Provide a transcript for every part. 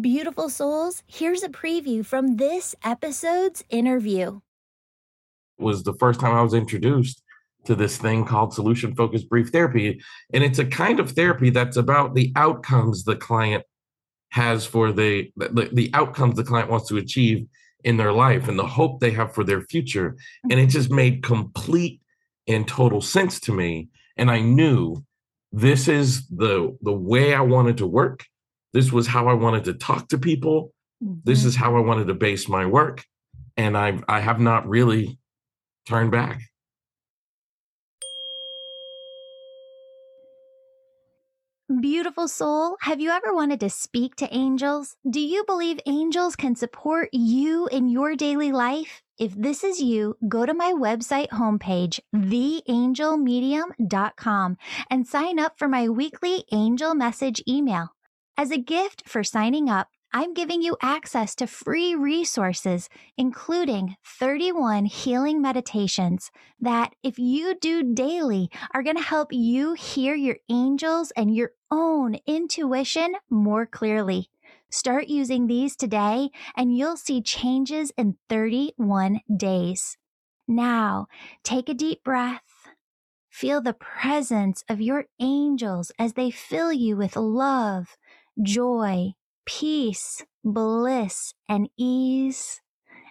Beautiful souls, here's a preview from this episode's interview. Was the first time I was introduced to this thing called solution focused brief therapy. And it's a kind of therapy that's about the outcomes the client has for the, the, the outcomes the client wants to achieve in their life and the hope they have for their future. And it just made complete and total sense to me. And I knew this is the the way I wanted to work this was how I wanted to talk to people. Mm-hmm. This is how I wanted to base my work. And I I have not really turned back. Beautiful soul, have you ever wanted to speak to angels? Do you believe angels can support you in your daily life? If this is you, go to my website homepage, theangelmedium.com, and sign up for my weekly angel message email. As a gift for signing up, I'm giving you access to free resources, including 31 healing meditations that, if you do daily, are going to help you hear your angels and your own intuition more clearly. Start using these today, and you'll see changes in 31 days. Now, take a deep breath. Feel the presence of your angels as they fill you with love joy, peace, bliss, and ease.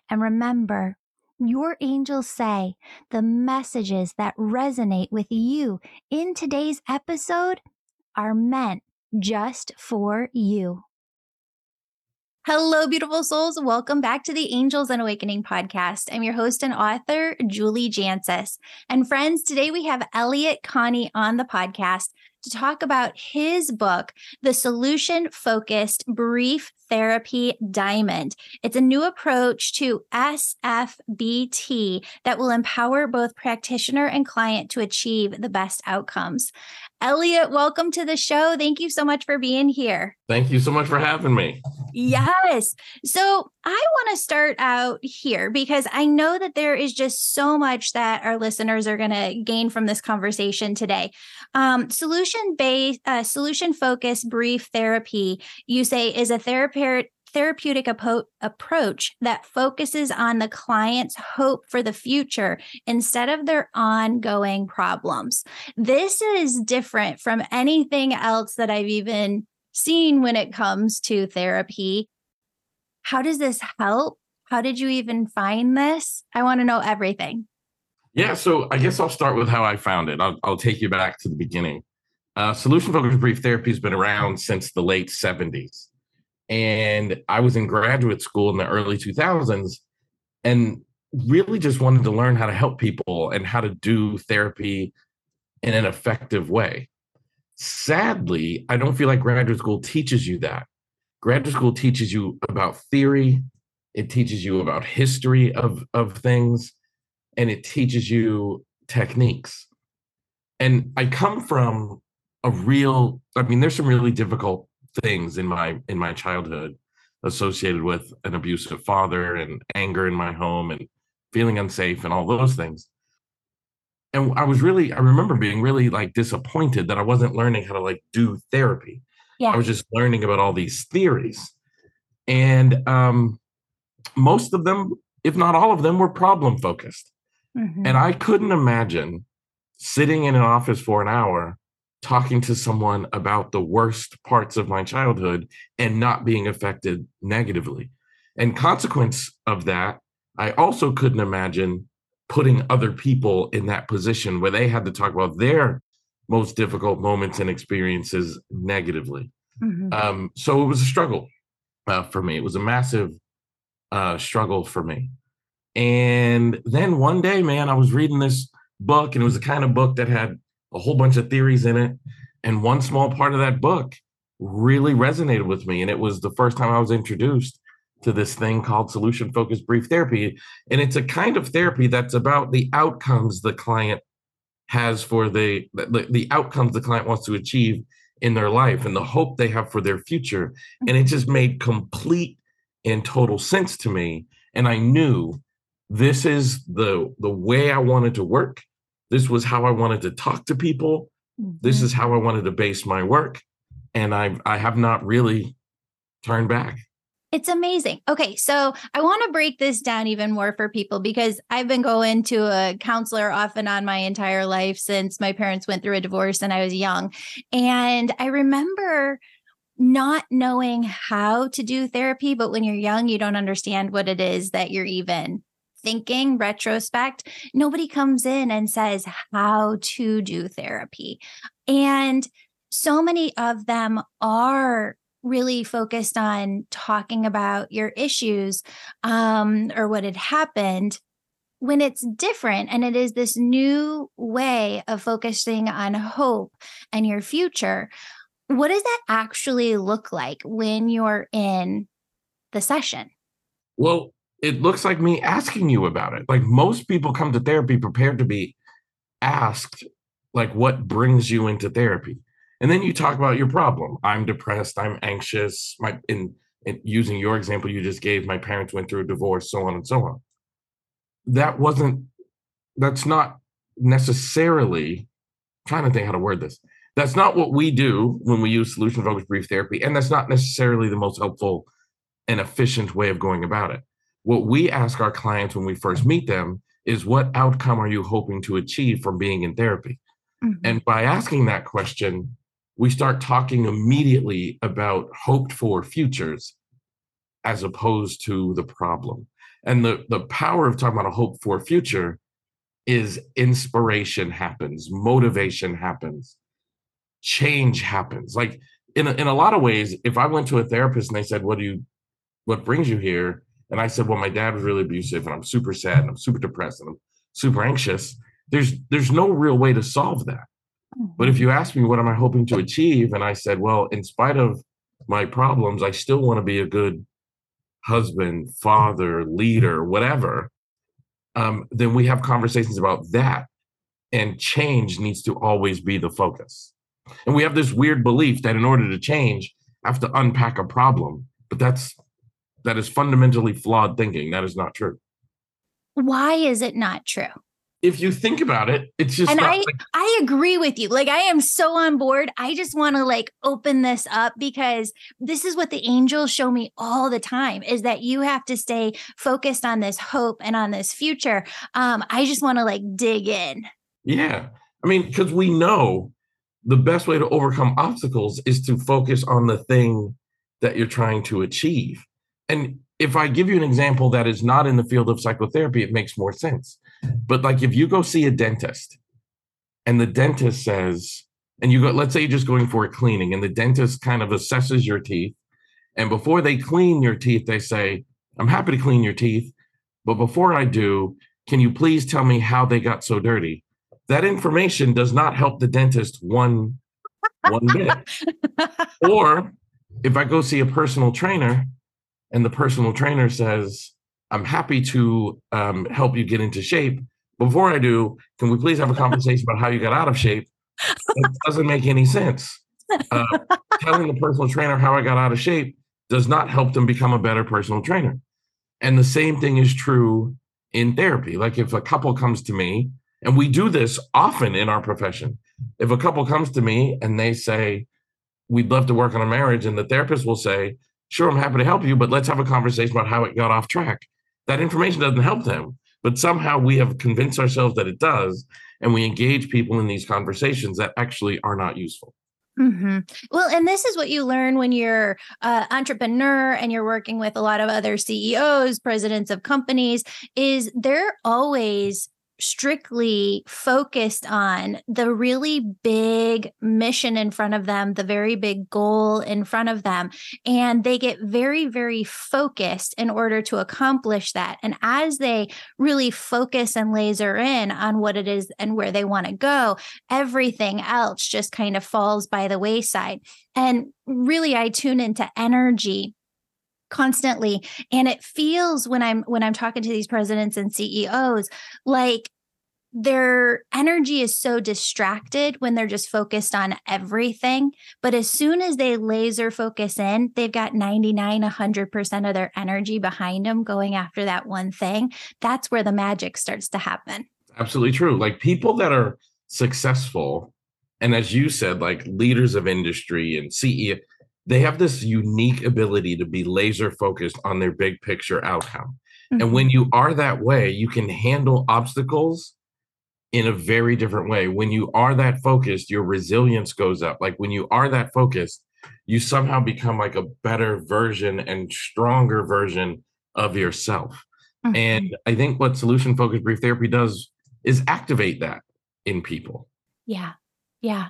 And remember, your angels say the messages that resonate with you in today's episode are meant just for you. Hello, beautiful souls. Welcome back to the Angels and Awakening podcast. I'm your host and author, Julie Jancius. And friends, today we have Elliott Connie on the podcast to talk about his book, The Solution Focused Brief Therapy Diamond. It's a new approach to SFBT that will empower both practitioner and client to achieve the best outcomes. Elliott, welcome to the show. Thank you so much for being here. Thank you so much for having me. Yes. So I want to start out here because I know that there is just so much that our listeners are going to gain from this conversation today. Um, solution based, uh, solution focused brief therapy, you say, is a therapeutic therapeutic apo- approach that focuses on the client's hope for the future instead of their ongoing problems. This is different from anything else that I've even seen when it comes to therapy. How does this help? How did you even find this? I want to know everything. Yeah, so I guess I'll start with how I found it. I'll, I'll take you back to the beginning. Uh, solution focused brief therapy has been around since the late 70s. And I was in graduate school in the early 2000s and really just wanted to learn how to help people and how to do therapy in an effective way. Sadly, I don't feel like graduate school teaches you that. Graduate school teaches you about theory, it teaches you about history of, of things, and it teaches you techniques. And I come from a real, I mean, there's some really difficult things in my in my childhood associated with an abusive father and anger in my home and feeling unsafe and all those things and i was really i remember being really like disappointed that i wasn't learning how to like do therapy yeah. i was just learning about all these theories and um most of them if not all of them were problem focused mm-hmm. and i couldn't imagine sitting in an office for an hour talking to someone about the worst parts of my childhood and not being affected negatively. And consequence of that, I also couldn't imagine putting other people in that position where they had to talk about their most difficult moments and experiences negatively. Mm-hmm. Um, so it was a struggle uh, for me. It was a massive uh, struggle for me. And then one day, man, I was reading this book, and it was the kind of book that had a whole bunch of theories in it. And one small part of that book really resonated with me. And it was the first time I was introduced to this thing called solution focused brief therapy. And it's a kind of therapy that's about the outcomes the client has for the, the, the outcomes the client wants to achieve in their life and the hope they have for their future. And it just made complete and total sense to me. And I knew this is the the way I wanted to work this was how I wanted to talk to people. Mm-hmm. This is how I wanted to base my work. And I I have not really turned back. It's amazing. Okay, so I want to break this down even more for people because I've been going to a counselor off and on my entire life since my parents went through a divorce and I was young. And I remember not knowing how to do therapy, but when you're young, you don't understand what it is that you're even thinking retrospect. Nobody comes in and says how to do therapy. And so many of them are really focused on talking about your issues um, or what had happened when it's different and it is this new way of focusing on hope and your future what does that actually look like when you're in the session well it looks like me asking you about it like most people come to therapy prepared to be asked like what brings you into therapy and then you talk about your problem. I'm depressed. I'm anxious. My in, in using your example you just gave, my parents went through a divorce, so on and so on. That wasn't. That's not necessarily. I'm trying to think how to word this. That's not what we do when we use solution focused brief therapy, and that's not necessarily the most helpful and efficient way of going about it. What we ask our clients when we first meet them is, "What outcome are you hoping to achieve from being in therapy?" Mm-hmm. And by asking that question, we start talking immediately about hoped for futures as opposed to the problem. And the, the power of talking about a hope for future is inspiration happens, motivation happens, change happens. Like in a, in a lot of ways, if I went to a therapist and they said, "What do you, what brings you here?" And I said, "Well, my dad was really abusive, and I'm super sad, and I'm super depressed, and I'm super anxious," there's there's no real way to solve that. But if mm-hmm. you ask me what am I hoping to achieve, and I said, well, in spite of my problems, I still want to be a good husband, father, leader, whatever. Um, then we have conversations about that. And change needs to always be the focus. And we have this weird belief that in order to change, I have to unpack a problem. But that's that is fundamentally flawed thinking. That is not true. Why is it not true? if you think about it, it's just. And I, like- I agree with you. Like I am so on board. I just want to like open this up because this is what the angels show me all the time: is that you have to stay focused on this hope and on this future. Um, I just want to like dig in. Yeah, I mean, because we know the best way to overcome obstacles is to focus on the thing that you're trying to achieve. And if I give you an example that is not in the field of psychotherapy, it makes more sense but like if you go see a dentist and the dentist says, and you go, let's say you're just going for a cleaning, and the dentist kind of assesses your teeth. And before they clean your teeth, they say, I'm happy to clean your teeth. But before I do, can you please tell me how they got so dirty? That information does not help the dentist one one bit. or if I go see a personal trainer and the personal trainer says, I'm happy to um, help you get into shape. Before I do, can we please have a conversation about how you got out of shape? It doesn't make any sense. Uh, telling the personal trainer how I got out of shape does not help them become a better personal trainer. And the same thing is true in therapy. Like if a couple comes to me, and we do this often in our profession, if a couple comes to me and they say, We'd love to work on a marriage, and the therapist will say, Sure, I'm happy to help you, but let's have a conversation about how it got off track that information doesn't help them. But somehow we have convinced ourselves that it does, and we engage people in these conversations that actually are not useful. Mm-hmm. Well, and this is what you learn when you're an entrepreneur and you're working with a lot of other CEOs, presidents of companies, is they're always strictly focused on the really big mission in front of them, the very big goal in front of them. And they get very, very focused in order to accomplish that. And as they really focus and laser in on what it is and where they want to go, everything else just kind of falls by the wayside. And really, I tune into energy constantly. And it feels when i'm when i'm talking to these presidents and ceos like their energy is so distracted when they're just focused on everything. But as soon as they laser focus in they've got 99 100% of their energy behind them going after that one thing. That's where the magic starts to happen. Absolutely true. Like people that are successful and as you said like leaders of industry and ceo they have this unique ability to be laser focused on their big picture outcome. Mm-hmm. And when you are that way, you can handle obstacles in a very different way. When you are that focused, your resilience goes up. Like when you are that focused, you somehow become like a better version and stronger version of yourself. Mm-hmm. And I think what solution focused brief therapy does is activate that in people. Yeah. Yeah.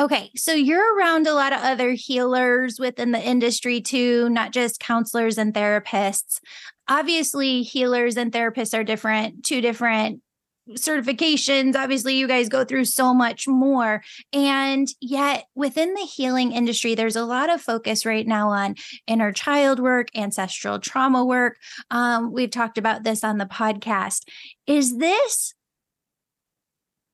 Okay, so you're around a lot of other healers within the industry too, not just counselors and therapists. Obviously, healers and therapists are different, two different certifications. Obviously, you guys go through so much more. And yet, within the healing industry, there's a lot of focus right now on inner child work, ancestral trauma work. Um, we've talked about this on the podcast. Is this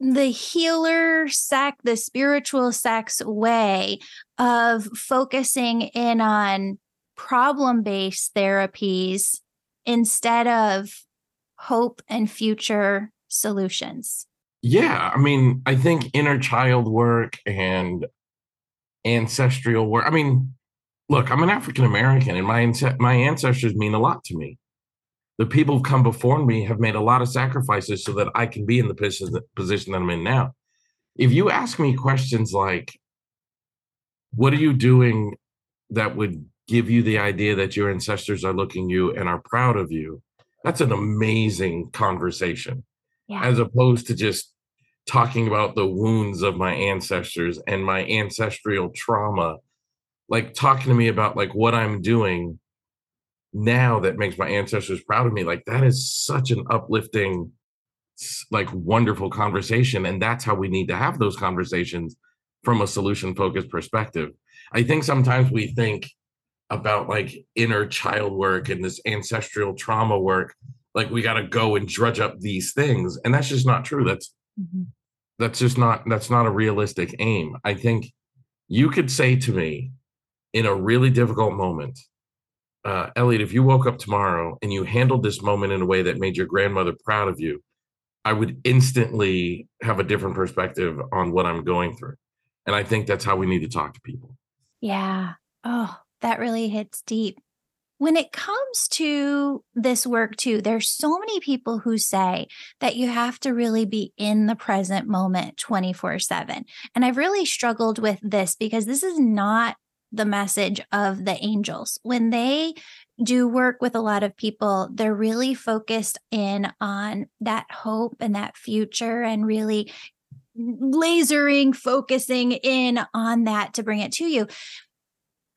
the healer sect, the spiritual sect's way of focusing in on problem based therapies instead of hope and future solutions. Yeah. I mean, I think inner child work and ancestral work. I mean, look, I'm an African American and my, my ancestors mean a lot to me the people who've come before me have made a lot of sacrifices so that I can be in the position, position that I'm in now. If you ask me questions like, what are you doing that would give you the idea that your ancestors are looking you and are proud of you? That's an amazing conversation. Yeah. As opposed to just talking about the wounds of my ancestors and my ancestral trauma, like talking to me about like what I'm doing now that makes my ancestors proud of me like that is such an uplifting like wonderful conversation and that's how we need to have those conversations from a solution focused perspective i think sometimes we think about like inner child work and this ancestral trauma work like we got to go and drudge up these things and that's just not true that's mm-hmm. that's just not that's not a realistic aim i think you could say to me in a really difficult moment uh, Elliott, if you woke up tomorrow and you handled this moment in a way that made your grandmother proud of you, I would instantly have a different perspective on what I'm going through. And I think that's how we need to talk to people. Yeah. Oh, that really hits deep. When it comes to this work, too, there's so many people who say that you have to really be in the present moment 24 7. And I've really struggled with this because this is not the message of the angels. When they do work with a lot of people, they're really focused in on that hope and that future and really lasering, focusing in on that to bring it to you.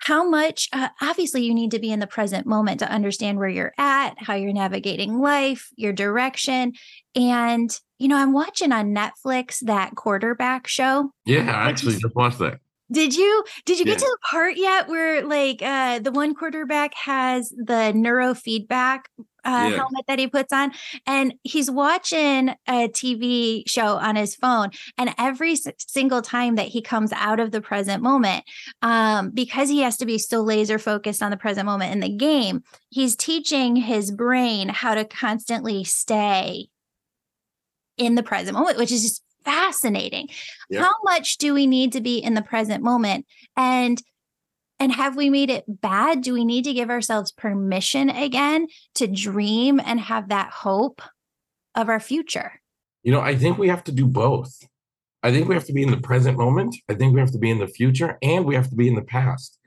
How much, uh, obviously, you need to be in the present moment to understand where you're at, how you're navigating life, your direction. And, you know, I'm watching on Netflix that quarterback show. Yeah, I actually just watched that. Did you did you yeah. get to the part yet where like uh the one quarterback has the neurofeedback uh, yeah. helmet that he puts on and he's watching a TV show on his phone and every s- single time that he comes out of the present moment um because he has to be so laser focused on the present moment in the game he's teaching his brain how to constantly stay in the present moment which is just fascinating. Yeah. How much do we need to be in the present moment? And and have we made it bad? Do we need to give ourselves permission again to dream and have that hope of our future? You know, I think we have to do both. I think we have to be in the present moment. I think we have to be in the future and we have to be in the past.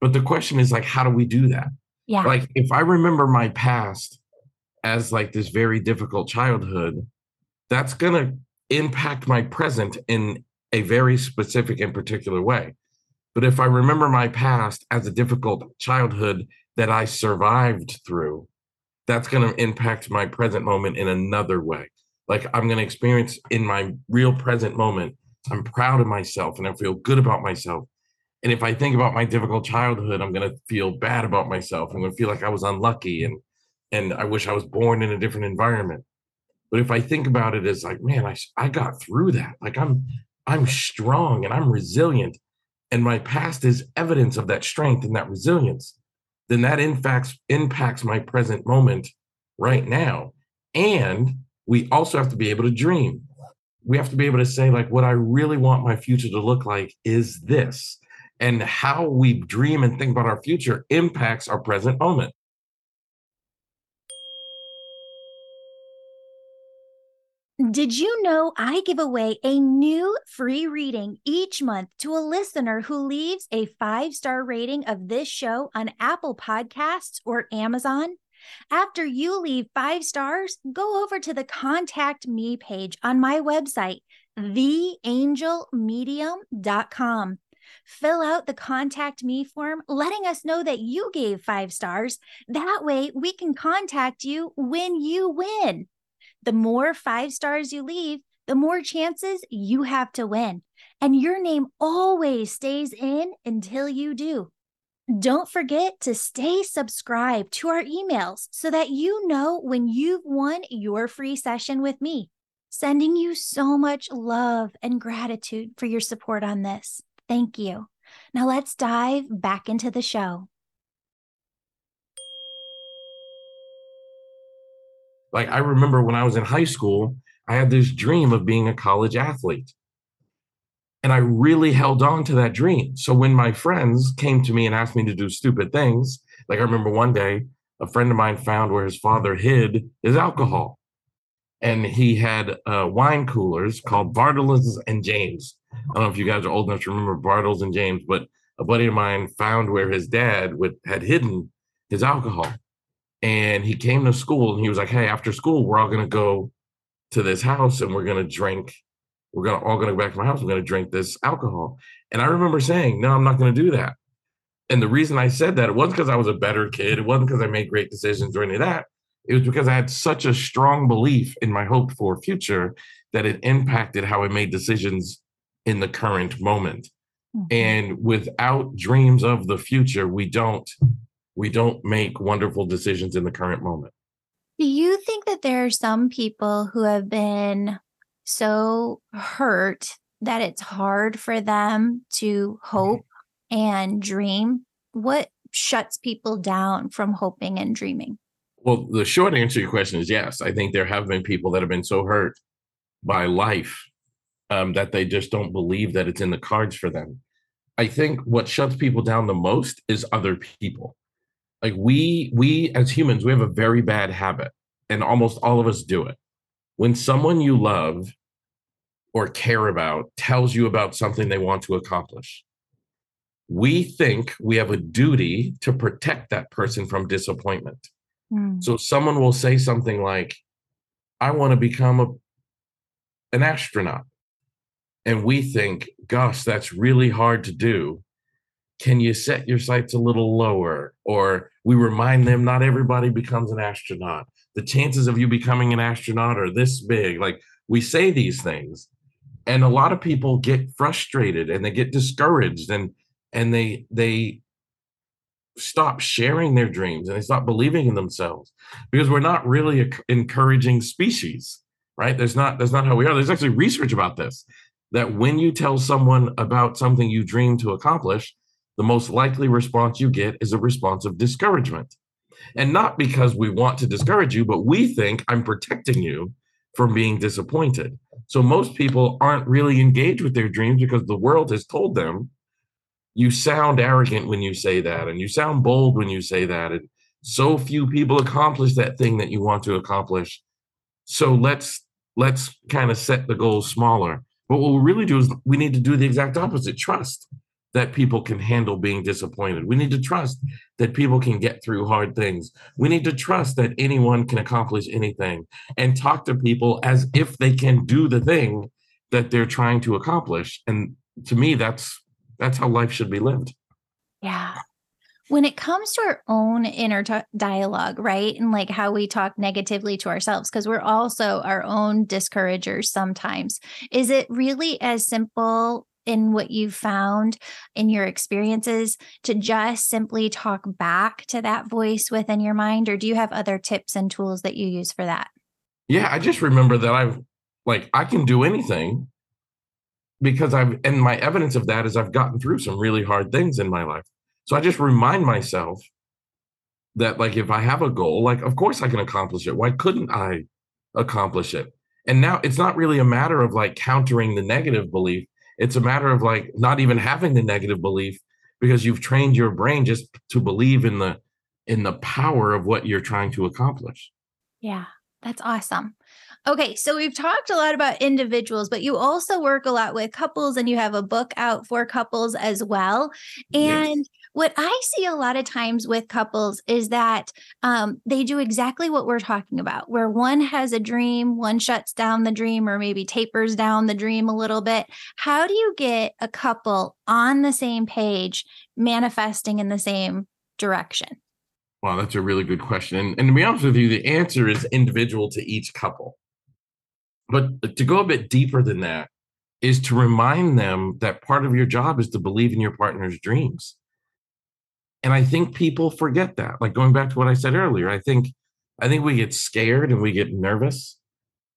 But the question is like, how do we do that? Yeah. Like if I remember my past as like this very difficult childhood, that's going to impact my present in a very specific and particular way. But if I remember my past as a difficult childhood that I survived through, that's going to impact my present moment in another way. Like I'm going to experience in my real present moment, I'm proud of myself and I feel good about myself. And if I think about my difficult childhood, I'm going to feel bad about myself. I'm going to feel like I was unlucky and and I wish I was born in a different environment. But if I think about it as like, man, I, I got through that. Like I'm I'm strong and I'm resilient. And my past is evidence of that strength and that resilience, then that in fact impacts my present moment right now. And we also have to be able to dream. We have to be able to say, like, what I really want my future to look like is this. and how we dream and think about our future impacts our present moment. Did you know I give away a new free reading each month to a listener who leaves a five star rating of this show on Apple Podcasts or Amazon? After you leave five stars, go over to the contact me page on my website, theangelmedium.com. Fill out the contact me form, letting us know that you gave five stars. That way we can contact you when you win. The more five stars you leave, the more chances you have to win. And your name always stays in until you do. Don't forget to stay subscribed to our emails so that you know when you've won your free session with me. Sending you so much love and gratitude for your support on this. Thank you. Now let's dive back into the show. Like I remember when I was in high school, I had this dream of being a college athlete. And I really held on to that dream. So when my friends came to me and asked me to do stupid things, like I remember one day, a friend of mine found where his father hid his alcohol. And he had uh, wine coolers called Bartles and James. I don't know if you guys are old enough to remember Bartles and James, but a buddy of mine found where his dad would, had hidden his alcohol and he came to school and he was like, Hey, after school, we're all gonna go to this house and we're gonna drink. We're gonna all gonna go back to my house. We're gonna drink this alcohol. And I remember saying, No, I'm not gonna do that. And the reason I said that it wasn't because I was a better kid. It wasn't because I made great decisions or any of that. It was because I had such a strong belief in my hope for future that it impacted how I made decisions in the current moment. Mm-hmm. And without dreams of the future, we don't we don't make wonderful decisions in the current moment. Do you think that there are some people who have been so hurt that it's hard for them to mm-hmm. hope and dream? What shuts people down from hoping and dreaming? Well, the short answer to your question is yes. I think there have been people that have been so hurt by life um, that they just don't believe that it's in the cards for them. I think what shuts people down the most is other people like we we as humans we have a very bad habit and almost all of us do it. When someone you love or care about tells you about something they want to accomplish we think we have a duty to protect that person from disappointment. Mm. so someone will say something like i want to become a an astronaut. And we think gosh that's really hard to do can you set your sights a little lower? Or we remind them not everybody becomes an astronaut. The chances of you becoming an astronaut are this big. Like we say these things, and a lot of people get frustrated and they get discouraged and and they they stop sharing their dreams and they stop believing in themselves because we're not really encouraging species right there's not that's not how we are there's actually research about this that when you tell someone about something you dream to accomplish the most likely response you get is a response of discouragement. And not because we want to discourage you, but we think I'm protecting you from being disappointed. So most people aren't really engaged with their dreams because the world has told them you sound arrogant when you say that, and you sound bold when you say that. And so few people accomplish that thing that you want to accomplish. So let's let's kind of set the goals smaller. But what we'll really do is we need to do the exact opposite trust that people can handle being disappointed. We need to trust that people can get through hard things. We need to trust that anyone can accomplish anything and talk to people as if they can do the thing that they're trying to accomplish. And to me, that's that's how life should be lived. Yeah. When it comes to our own inner t- dialogue, right? And like how we talk negatively to ourselves, because we're also our own discouragers sometimes. Is it really as simple in what you've found in your experiences to just simply talk back to that voice within your mind or do you have other tips and tools that you use for that? Yeah i just remember that i've like i can do anything because i've and my evidence of that is i've gotten through some really hard things in my life. So i just remind myself that like if i have a goal like of course i can accomplish it. Why couldn't i accomplish it? And now it's not really a matter of like countering the negative belief it's a matter of like not even having the negative belief because you've trained your brain just to believe in the in the power of what you're trying to accomplish. Yeah, that's awesome. Okay, so we've talked a lot about individuals, but you also work a lot with couples and you have a book out for couples as well. And yes. What I see a lot of times with couples is that um, they do exactly what we're talking about, where one has a dream, one shuts down the dream, or maybe tapers down the dream a little bit. How do you get a couple on the same page, manifesting in the same direction? Wow, that's a really good question. And, and to be honest with you, the answer is individual to each couple. But to go a bit deeper than that is to remind them that part of your job is to believe in your partner's dreams. And I think people forget that. Like going back to what I said earlier, I think I think we get scared and we get nervous.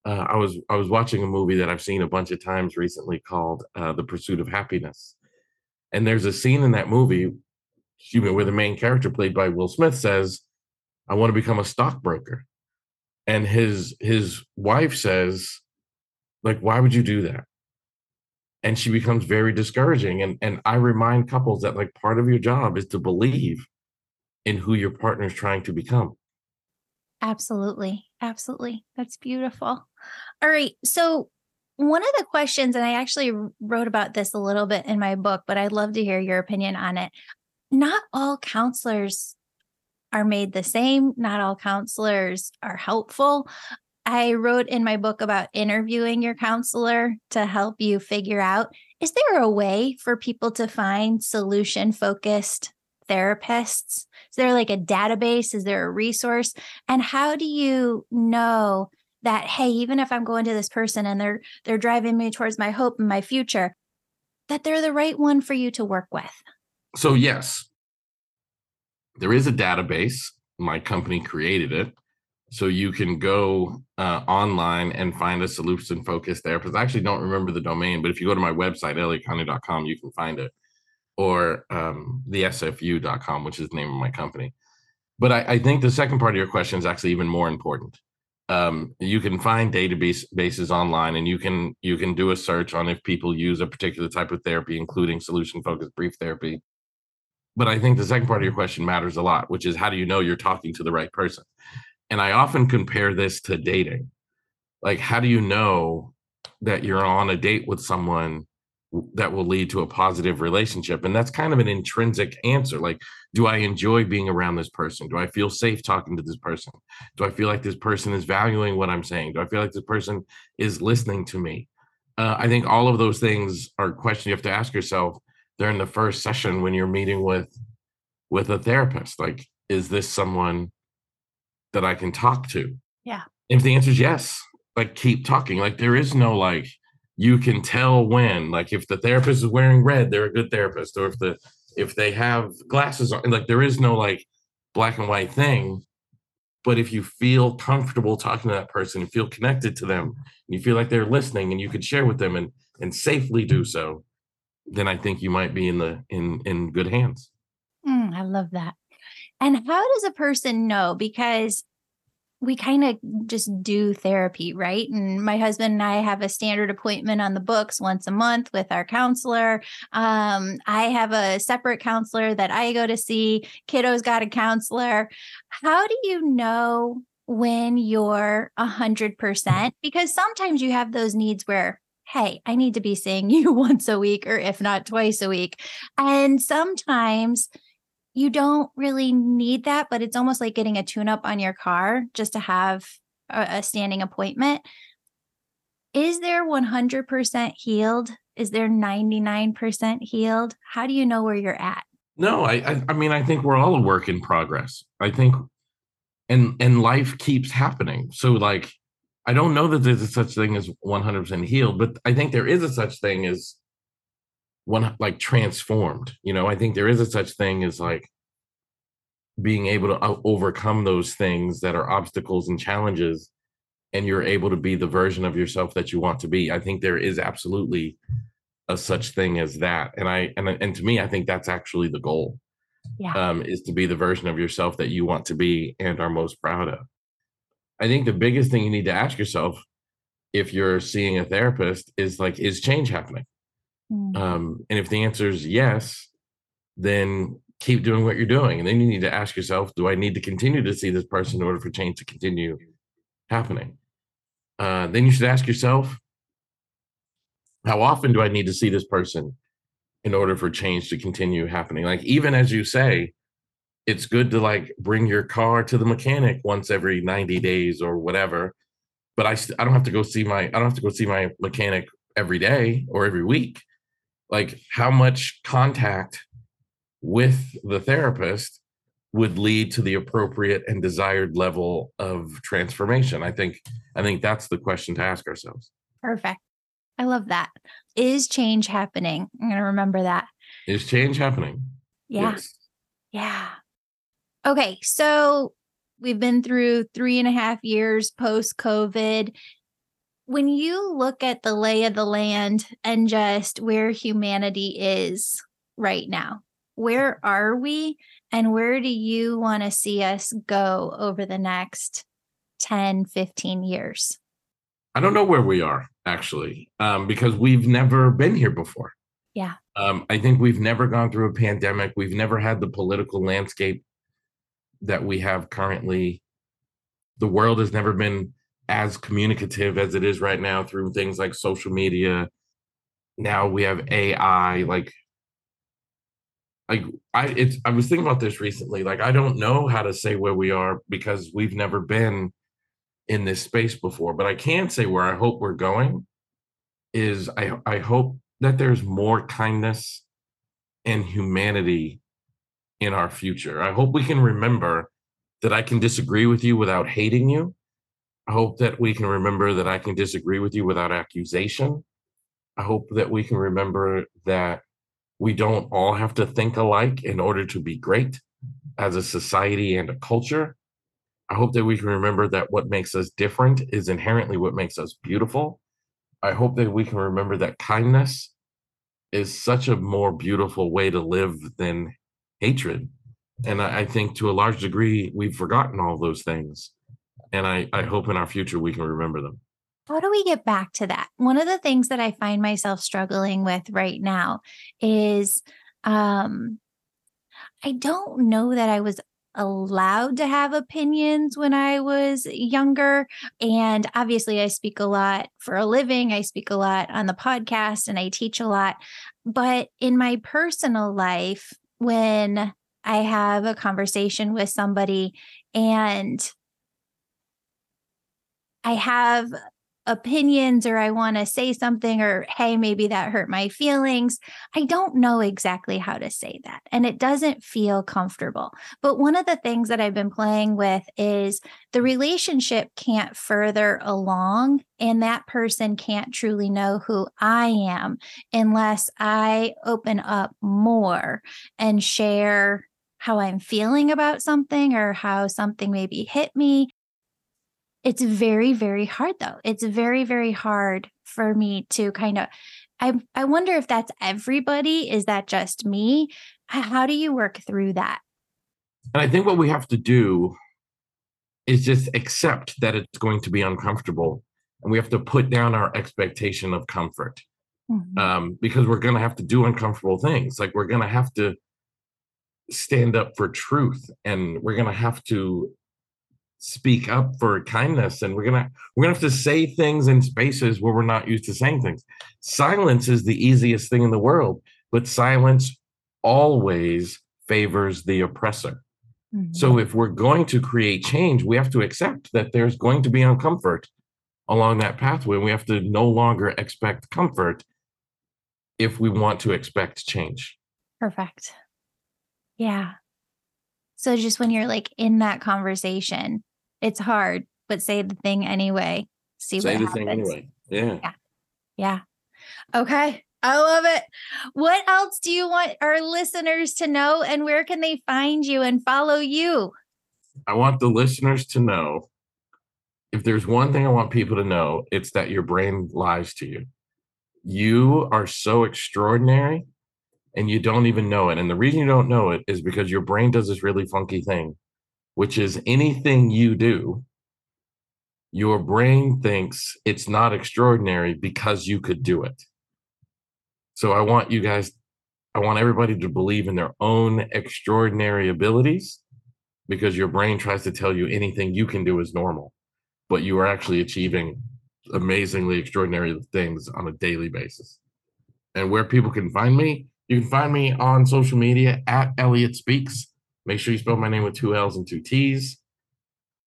Uh, I was I was watching a movie that I've seen a bunch of times recently called uh, The Pursuit of Happiness, and there's a scene in that movie, excuse me, where the main character played by Will Smith says, "I want to become a stockbroker," and his his wife says, like why would you do that and she becomes very discouraging and and i remind couples that like part of your job is to believe in who your partner is trying to become absolutely absolutely that's beautiful all right so one of the questions and i actually wrote about this a little bit in my book but i'd love to hear your opinion on it not all counselors are made the same. Not all counselors are helpful. I wrote in my book about interviewing your counselor to help you figure out is there a way for people to find solution focused therapists? Is there like a database? Is there a resource? And how do you know that hey, even if I'm going to this person and they're they're driving me towards my hope and my future, that they're the right one for you to work with? So yes, there is a database. My company created it so you can go uh, online and find a solution focused therapist. I actually don't remember the domain, but if you go to my website, elliottconnie.com, you can find it, or um, the sfu.com, which is the name of my company. But I, I, think the second part of your question is actually even more important. Um, you can find database bases online, and you can you can do a search on if people use a particular type of therapy, including solution focused brief therapy. But I think the second part of your question matters a lot, which is how do you know you're talking to the right person? And I often compare this to dating. Like, how do you know that you're on a date with someone that will lead to a positive relationship? And that's kind of an intrinsic answer. Like, do I enjoy being around this person? Do I feel safe talking to this person? Do I feel like this person is valuing what I'm saying? Do I feel like this person is listening to me? Uh, I think all of those things are questions you have to ask yourself during the first session when you're meeting with with a therapist. Like, is this someone that I can talk to? Yeah. If the answer is yes, like keep talking. Like there is no like you can tell when. Like if the therapist is wearing red, they're a good therapist. Or if the if they have glasses on, like there is no like black and white thing. But if you feel comfortable talking to that person, you feel connected to them, you feel like they're listening and you can share with them and and safely do so, then I think you might be in the in in good hands. Mm, I love that. And how does a person know? Because we kind of just do therapy, right? And my husband and I have a standard appointment on the books once a month with our counselor. Um, I have a separate counselor that I go to see. Kiddo's got a counselor. How do you know when you're a hundred percent? Because sometimes you have those needs where hey, I need to be seeing you once a week or if not twice a week. And sometimes you don't really need that, but it's almost like getting a tune up on your car just to have a, a standing appointment. Is there 100% healed? Is there 99% healed? How do you know where you're at? No, I, I, I mean I think we're all a work in progress. I think and and life keeps happening. So like I don't know that there's a such thing as 100% healed, but I think there is a such thing as one like transformed you know i think there is a such thing as like being able to overcome those things that are obstacles and challenges and you're able to be the version of yourself that you want to be. I think there is absolutely a such thing as that and i and, and to me i think that's actually the goal yeah. um, is to be the version of yourself that you want to be and are most proud of. I think the biggest thing you need to ask yourself if you're seeing a therapist is like is change happening Mm. Um, and if the answer is yes, then keep doing what you're doing. And then you need to ask yourself, do I need to continue to see this person in order for change to continue happening? Uh, then you should ask yourself, how often do I need to see this person in order for change to continue happening? Like, even as you say, it's good to like bring your car to the mechanic once every 90 days or whatever. But I, I don't have to go see my, I don't have to go see my mechanic every day or every week. Like, how much contact with the therapist would lead to the appropriate and desired level of transformation? I think i think that's the question to ask ourselves. Perfect. I love that. Is change happening? I'm going to remember that. Is change happening? Yeah. Yes. yeah. Okay so we've been through three and a half years post covid when you look at the lay of the land and just where humanity is right now where are we? And where do you want to see us go over the next 10 15 years? I don't know where we are actually um, because we've never been here before. Yeah. Um, i think we've never gone through a pandemic. We've never had the political landscape that we have currently. The world has never been as communicative as it is right now through things like social media now we have ai like like I it's I was thinking about this recently. Like I don't know how to say where we are because we've never been in this space before, but I can say where I hope we're going is I I hope that there's more kindness and humanity in our future. I hope we can remember that I can disagree with you without hating you. I hope that we can remember that I can disagree with you without accusation. I hope that we can remember that we don't all have to think alike in order to be great as a society and a culture. I hope that we can remember that what makes us different is inherently what makes us beautiful. I hope that we can remember that kindness is such a more beautiful way to live than hatred. And I, think to a large degree, we've forgotten all those things. And I, I hope in our future we can remember them. How do we get back to that? One of the things that I find myself struggling with right now is um, I don't know that I was allowed to have opinions when I was younger. And obviously, I speak a lot for a living, I speak a lot on the podcast, and I teach a lot. But in my personal life, when I have a conversation with somebody and I have opinions or I want to say something or, hey, maybe that hurt my feelings. I don't know exactly how to say that. And it doesn't feel comfortable. But one of the things that I've been playing with is the relationship can't further along and that person can't truly know who I am unless I open up more and share how I'm feeling about something or how something maybe hit me it's very, very hard though. It's very, very hard for me to kind of I I wonder if that's everybody. Is that just me? How do you work through that? And I think what we have to do is just accept that it's going to be uncomfortable and we have to put down our expectation of comfort mm-hmm. um, because we're going to have to do uncomfortable things like we're going to have to stand up for truth and we're going to have to speak up for kindness and we're gonna we're gonna have to say things in spaces where we're not used to saying things. Silence is the easiest thing in the world but silence always favors the oppressor. Mm-hmm. so if we're going to create change we have to accept that there's going to be uncomfort along that pathway we have to no longer expect comfort if we want to expect change. Perfect. Yeah so just when you're like in that conversation it's hard, but say the thing anyway. See say what happens. Anyway. Yeah. Yeah. Yeah. Okay. I love it. What else do you want our listeners to know and where can they find you and follow you? I want the listeners to know if there's one thing I want people to know, it's that your brain lies to you. You are so extraordinary and you don't even know it. And the reason you don't know it is because your brain does this really funky thing which is anything you do, your brain thinks it's not extraordinary because you could do it. So I want you guys, I want everybody to believe in their own extraordinary abilities because your brain tries to tell you anything you can do is normal, but you are actually achieving amazingly extraordinary things on a daily basis. And where people can find me, you can find me on social media at Elliott Speaks. Make sure you spell my name with two L's and two T's.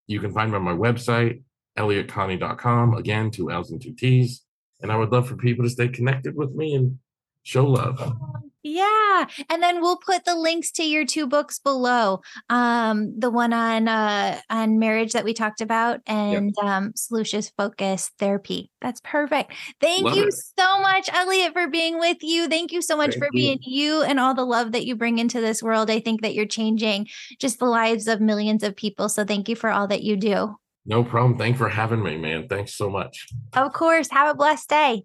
You can find me on my website, elliottconnie.com. Again, two L's and two T's. And I would love for people to stay connected with me and show love. Yeah. And then we'll put the links to your two books below. Um, the one on uh on marriage that we talked about and yep. um solutions focus therapy. That's perfect. Thank love you it. so much, Elliott, for being with you. Thank you so much Thank for you. being you and all the love that you bring into this world. I think that you're changing just the lives of millions of people. So thank you for all that you do. No problem. Thanks for having me, man. Thanks so much. Of course. Have a blessed day.